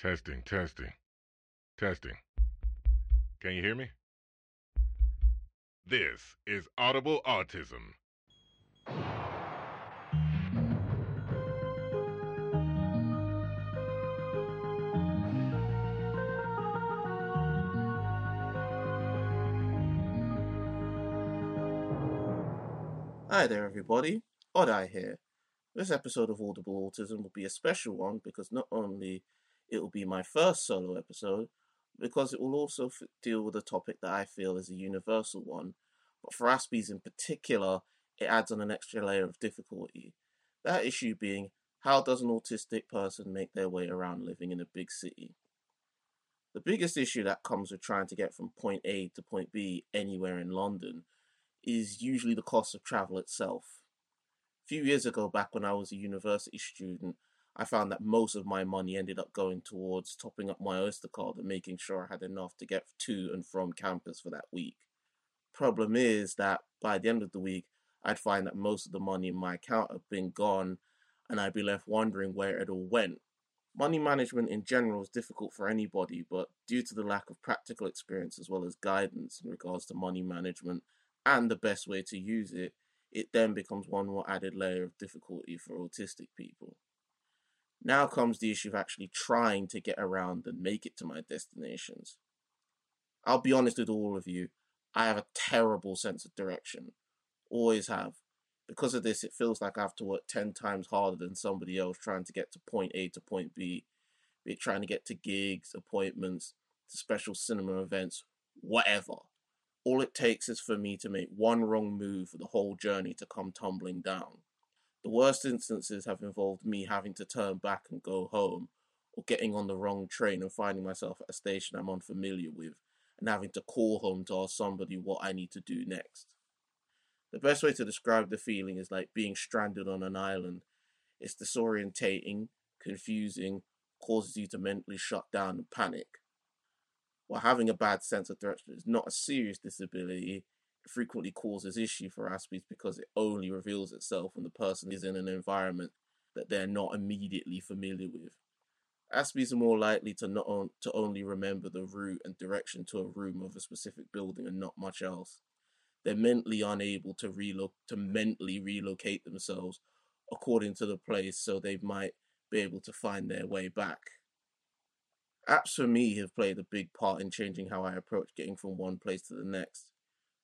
Testing, testing, testing. Can you hear me? This is Audible Autism. Hi there, everybody. Odd Eye here. This episode of Audible Autism will be a special one because not only it will be my first solo episode, because it will also f- deal with a topic that I feel is a universal one, but for Aspies in particular, it adds on an extra layer of difficulty. That issue being, how does an autistic person make their way around living in a big city? The biggest issue that comes with trying to get from point A to point B anywhere in London is usually the cost of travel itself. A few years ago, back when I was a university student, I found that most of my money ended up going towards topping up my Oyster card and making sure I had enough to get to and from campus for that week. Problem is that by the end of the week, I'd find that most of the money in my account had been gone and I'd be left wondering where it all went. Money management in general is difficult for anybody, but due to the lack of practical experience as well as guidance in regards to money management and the best way to use it, it then becomes one more added layer of difficulty for autistic people. Now comes the issue of actually trying to get around and make it to my destinations. I'll be honest with all of you, I have a terrible sense of direction. Always have. Because of this, it feels like I have to work 10 times harder than somebody else trying to get to point A to point B, be it trying to get to gigs, appointments, to special cinema events, whatever. All it takes is for me to make one wrong move for the whole journey to come tumbling down. The worst instances have involved me having to turn back and go home, or getting on the wrong train and finding myself at a station I'm unfamiliar with, and having to call home to ask somebody what I need to do next. The best way to describe the feeling is like being stranded on an island. It's disorientating, confusing, causes you to mentally shut down and panic. While having a bad sense of direction is not a serious disability, it frequently causes issue for Aspies because it only reveals itself when the person is in an environment that they're not immediately familiar with. Aspies are more likely to not on, to only remember the route and direction to a room of a specific building and not much else. They're mentally unable to relo- to mentally relocate themselves according to the place, so they might be able to find their way back. Apps for me have played a big part in changing how I approach getting from one place to the next.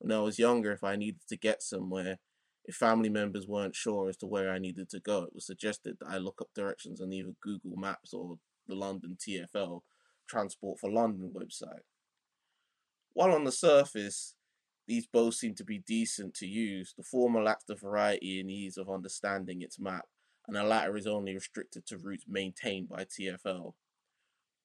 When I was younger, if I needed to get somewhere, if family members weren't sure as to where I needed to go, it was suggested that I look up directions on either Google Maps or the London TFL Transport for London website. While on the surface, these both seem to be decent to use, the former lacks the variety and ease of understanding its map, and the latter is only restricted to routes maintained by TFL.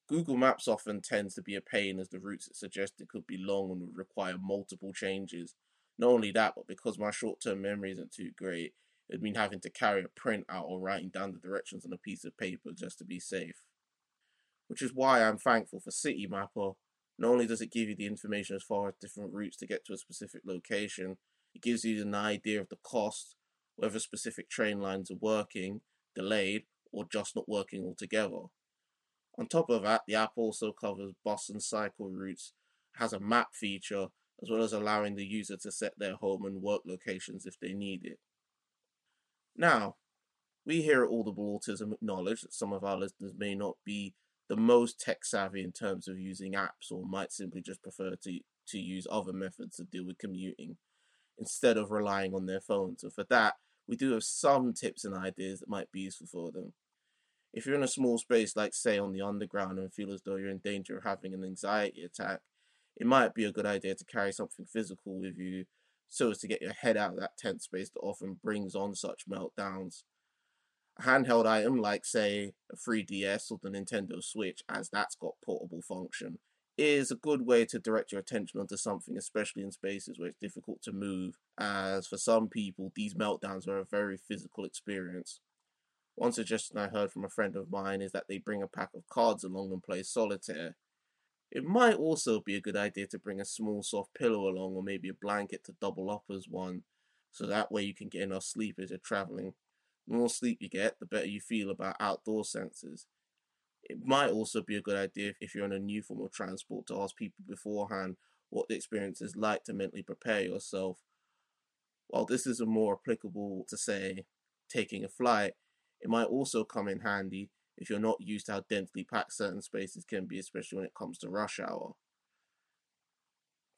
Google Maps often tends to be a pain as the routes it suggested could be long and would require multiple changes. Not only that, but because my short term memory isn't too great, it'd mean having to carry a print out or writing down the directions on a piece of paper just to be safe. Which is why I'm thankful for Citymapper. Not only does it give you the information as far as different routes to get to a specific location, it gives you an idea of the cost, whether specific train lines are working, delayed, or just not working altogether. On top of that, the app also covers bus and cycle routes, has a map feature, as well as allowing the user to set their home and work locations if they need it. Now, we here at Audible Autism acknowledge that some of our listeners may not be the most tech savvy in terms of using apps or might simply just prefer to, to use other methods to deal with commuting instead of relying on their phones. And for that, we do have some tips and ideas that might be useful for them. If you're in a small space, like say on the underground, and feel as though you're in danger of having an anxiety attack, it might be a good idea to carry something physical with you so as to get your head out of that tense space that often brings on such meltdowns. A handheld item like, say, a 3DS or the Nintendo Switch, as that's got portable function, is a good way to direct your attention onto something, especially in spaces where it's difficult to move, as for some people, these meltdowns are a very physical experience. One suggestion I heard from a friend of mine is that they bring a pack of cards along and play solitaire. It might also be a good idea to bring a small soft pillow along or maybe a blanket to double up as one, so that way you can get enough sleep as you're traveling. The more sleep you get, the better you feel about outdoor senses. It might also be a good idea if you're on a new form of transport to ask people beforehand what the experience is like to mentally prepare yourself. While this is more applicable to, say, taking a flight, it might also come in handy if you're not used to how densely packed certain spaces can be, especially when it comes to rush hour.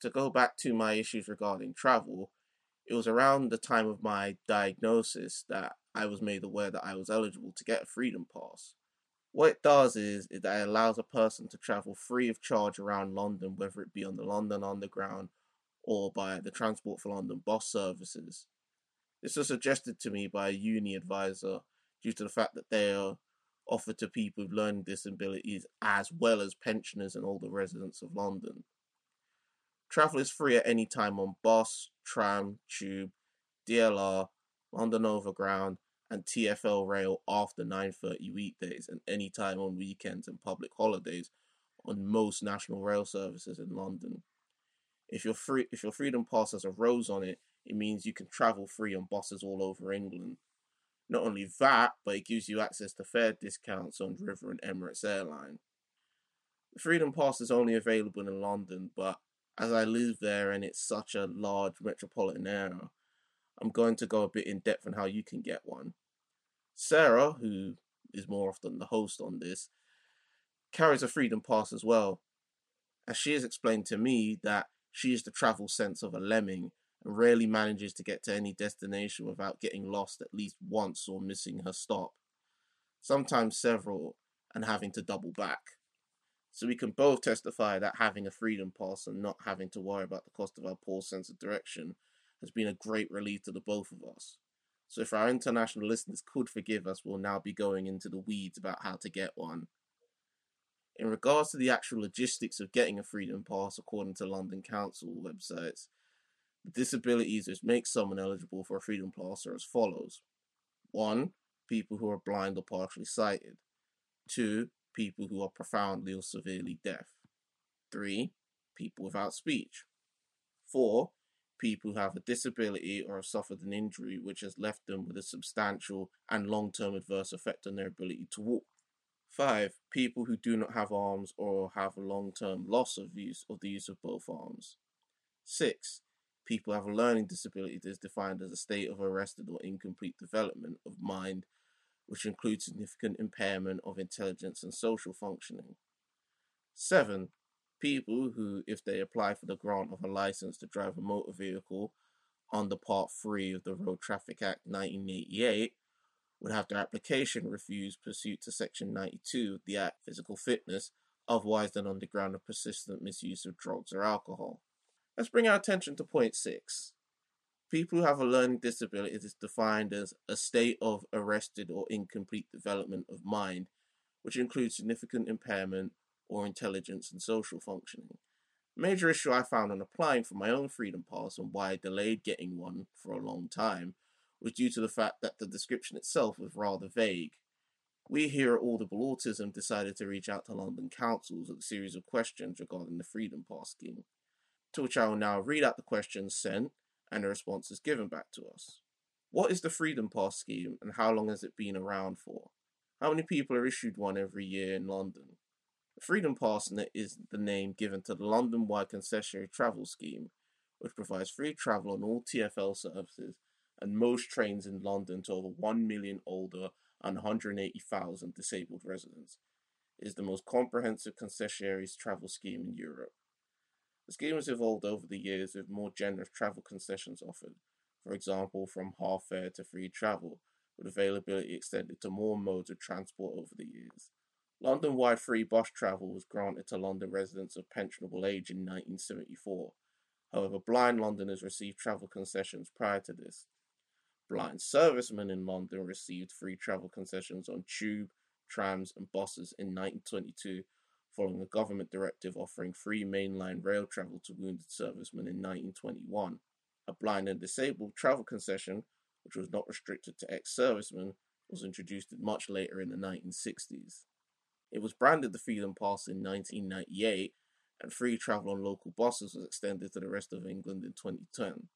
To go back to my issues regarding travel, it was around the time of my diagnosis that I was made aware that I was eligible to get a Freedom Pass. What it does is, is that it allows a person to travel free of charge around London, whether it be on the London Underground or by the Transport for London bus services. This was suggested to me by a uni advisor due to the fact that they are offered to people with learning disabilities as well as pensioners and older residents of London. Travel is free at any time on bus, tram, tube, DLR, London Overground, and TFL rail after 9:30 weekdays and any time on weekends and public holidays on most national rail services in London. If your free if your freedom pass has a rose on it, it means you can travel free on buses all over England. Not only that, but it gives you access to fare discounts on River and Emirates Airline. The Freedom Pass is only available in London, but as I live there and it's such a large metropolitan area, I'm going to go a bit in depth on how you can get one. Sarah, who is more often the host on this, carries a freedom pass as well. As she has explained to me that she is the travel sense of a lemming rarely manages to get to any destination without getting lost at least once or missing her stop, sometimes several, and having to double back. So we can both testify that having a freedom pass and not having to worry about the cost of our poor sense of direction has been a great relief to the both of us. So if our international listeners could forgive us, we'll now be going into the weeds about how to get one. In regards to the actual logistics of getting a freedom pass according to London Council websites, disabilities which make someone eligible for freedom pass are as follows. 1. People who are blind or partially sighted. 2. People who are profoundly or severely deaf. 3. People without speech. 4 people who have a disability or have suffered an injury which has left them with a substantial and long term adverse effect on their ability to walk. Five, people who do not have arms or have a long term loss of use of the use of both arms. Six, people have a learning disability that is defined as a state of arrested or incomplete development of mind, which includes significant impairment of intelligence and social functioning. Seven, people who, if they apply for the grant of a license to drive a motor vehicle under Part 3 of the Road Traffic Act 1988, would have their application refused pursuant to Section 92 of the Act Physical Fitness, otherwise than on the ground of persistent misuse of drugs or alcohol. Let's bring our attention to point 6. People who have a learning disability is defined as a state of arrested or incomplete development of mind, which includes significant impairment or intelligence and social functioning. A major issue I found in applying for my own Freedom Pass and why I delayed getting one for a long time was due to the fact that the description itself was rather vague. We here at Audible Autism decided to reach out to London councils with a series of questions regarding the Freedom Pass scheme, to which I will now read out the questions sent and the responses given back to us. What is the Freedom Pass scheme and how long has it been around for? How many people are issued one every year in London? The Freedom Pass is the name given to the London wide concessionary travel scheme, which provides free travel on all TFL services and most trains in London to over 1 million older and 180,000 disabled residents. It is the most comprehensive concessionary travel scheme in Europe. The scheme has evolved over the years with more generous travel concessions offered, for example, from half fare to free travel, with availability extended to more modes of transport over the years. London wide free bus travel was granted to London residents of pensionable age in 1974. However, blind Londoners received travel concessions prior to this. Blind servicemen in London received free travel concessions on tube, trams, and buses in 1922, following a government directive offering free mainline rail travel to wounded servicemen in 1921. A blind and disabled travel concession, which was not restricted to ex servicemen, was introduced much later in the 1960s. It was branded the Freedom Pass in 1998, and free travel on local buses was extended to the rest of England in 2010.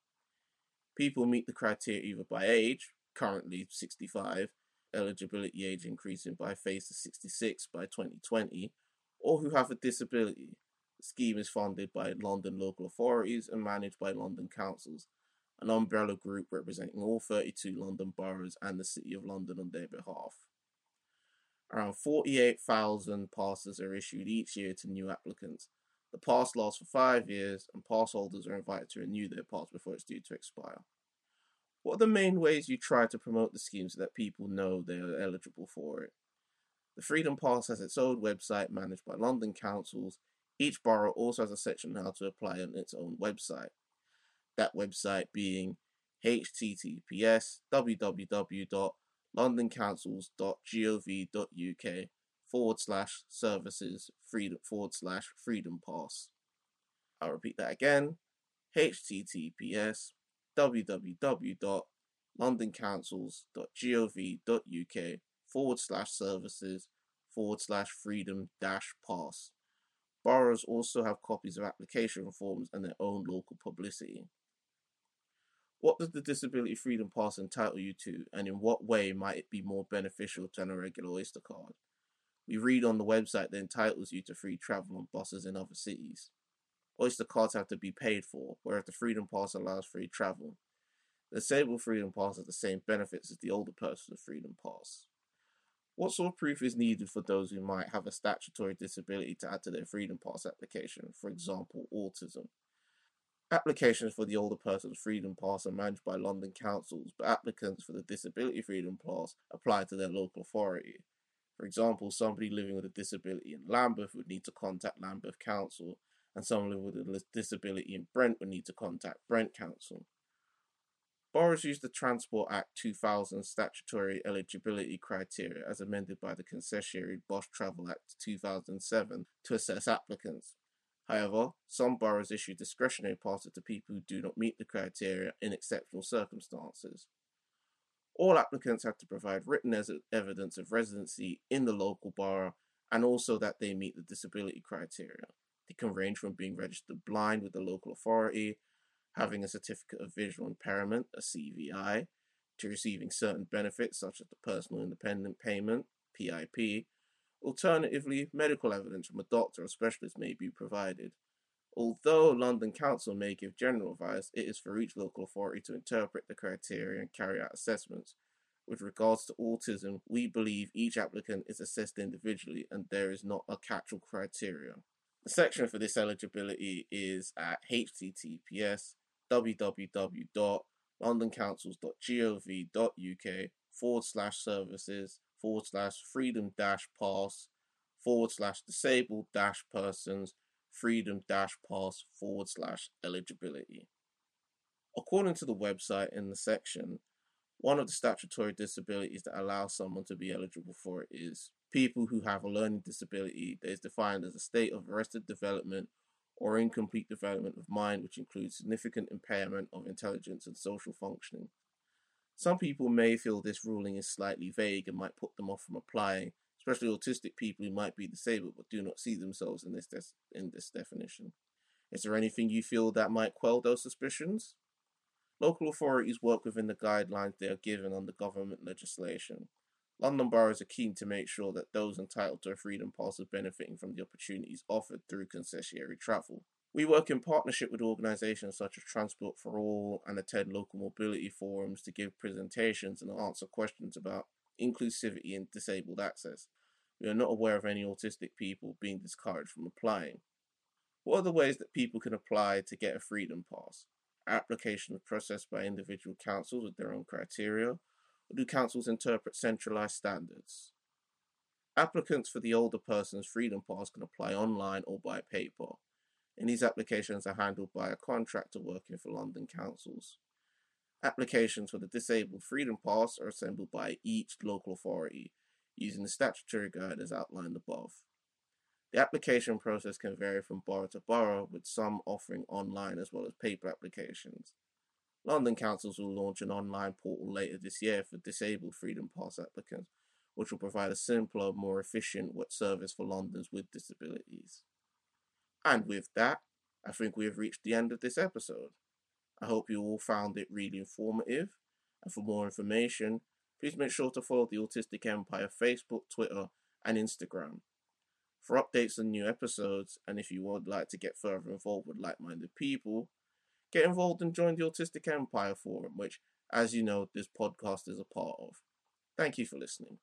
People meet the criteria either by age, currently 65, eligibility age increasing by phase to 66 by 2020, or who have a disability. The scheme is funded by London local authorities and managed by London councils, an umbrella group representing all 32 London boroughs and the City of London on their behalf. Around 48,000 passes are issued each year to new applicants. The pass lasts for five years, and pass holders are invited to renew their pass before it's due to expire. What are the main ways you try to promote the scheme so that people know they are eligible for it? The Freedom Pass has its own website managed by London councils. Each borough also has a section on how to apply on its own website. That website being https www.londoncouncils.gov.uk forward slash services freedom forward slash freedom pass. I'll repeat that again https www.londoncouncils.gov.uk forward slash services forward slash freedom dash pass. Boroughs also have copies of application forms and their own local publicity. What does the Disability Freedom Pass entitle you to, and in what way might it be more beneficial than a regular Oyster card? We read on the website that entitles you to free travel on buses in other cities. Oyster cards have to be paid for, whereas the Freedom Pass allows free travel. The disabled Freedom Pass has the same benefits as the older person's Freedom Pass. What sort of proof is needed for those who might have a statutory disability to add to their Freedom Pass application, for example, autism? Applications for the older person's Freedom Pass are managed by London councils, but applicants for the Disability Freedom Pass apply to their local authority. For example, somebody living with a disability in Lambeth would need to contact Lambeth Council, and someone with a disability in Brent would need to contact Brent Council. Boroughs use the Transport Act 2000 statutory eligibility criteria as amended by the Concessionary Bus Travel Act 2007 to assess applicants. However, some boroughs issue discretionary passes to people who do not meet the criteria in exceptional circumstances. All applicants have to provide written evidence of residency in the local borough and also that they meet the disability criteria. It can range from being registered blind with the local authority, having a certificate of visual impairment, a CVI, to receiving certain benefits such as the personal independent payment, PIP. Alternatively, medical evidence from a doctor or specialist may be provided. Although London Council may give general advice, it is for each local authority to interpret the criteria and carry out assessments. With regards to autism, we believe each applicant is assessed individually and there is not a catch-all criteria. The section for this eligibility is at https www.londoncouncils.gov.uk forward slash services forward slash freedom dash pass forward slash disabled dash persons freedom dash pass forward slash eligibility. According to the website in the section, one of the statutory disabilities that allows someone to be eligible for it is people who have a learning disability that is defined as a state of arrested development or incomplete development of mind, which includes significant impairment of intelligence and social functioning. Some people may feel this ruling is slightly vague and might put them off from applying, especially autistic people who might be disabled but do not see themselves in this, in this definition. Is there anything you feel that might quell those suspicions? Local authorities work within the guidelines they are given under government legislation. London boroughs are keen to make sure that those entitled to a freedom pass are benefiting from the opportunities offered through concessionary travel. We work in partnership with organisations such as Transport for All and attend local mobility forums to give presentations and answer questions about inclusivity and disabled access. We are not aware of any autistic people being discouraged from applying. What are the ways that people can apply to get a freedom pass? Applications processed by individual councils with their own criteria, do councils interpret centralised standards? Applicants for the older person's Freedom Pass can apply online or by paper, and these applications are handled by a contractor working for London councils. Applications for the Disabled Freedom Pass are assembled by each local authority using the statutory guide as outlined above. The application process can vary from borough to borough, with some offering online as well as paper applications. London councils will launch an online portal later this year for disabled Freedom Pass applicants, which will provide a simpler, more efficient service for Londoners with disabilities. And with that, I think we have reached the end of this episode. I hope you all found it really informative, and for more information, please make sure to follow the Autistic Empire Facebook, Twitter, and Instagram. For updates on new episodes, and if you would like to get further involved with like minded people, get involved and join the Autistic Empire Forum, which, as you know, this podcast is a part of. Thank you for listening.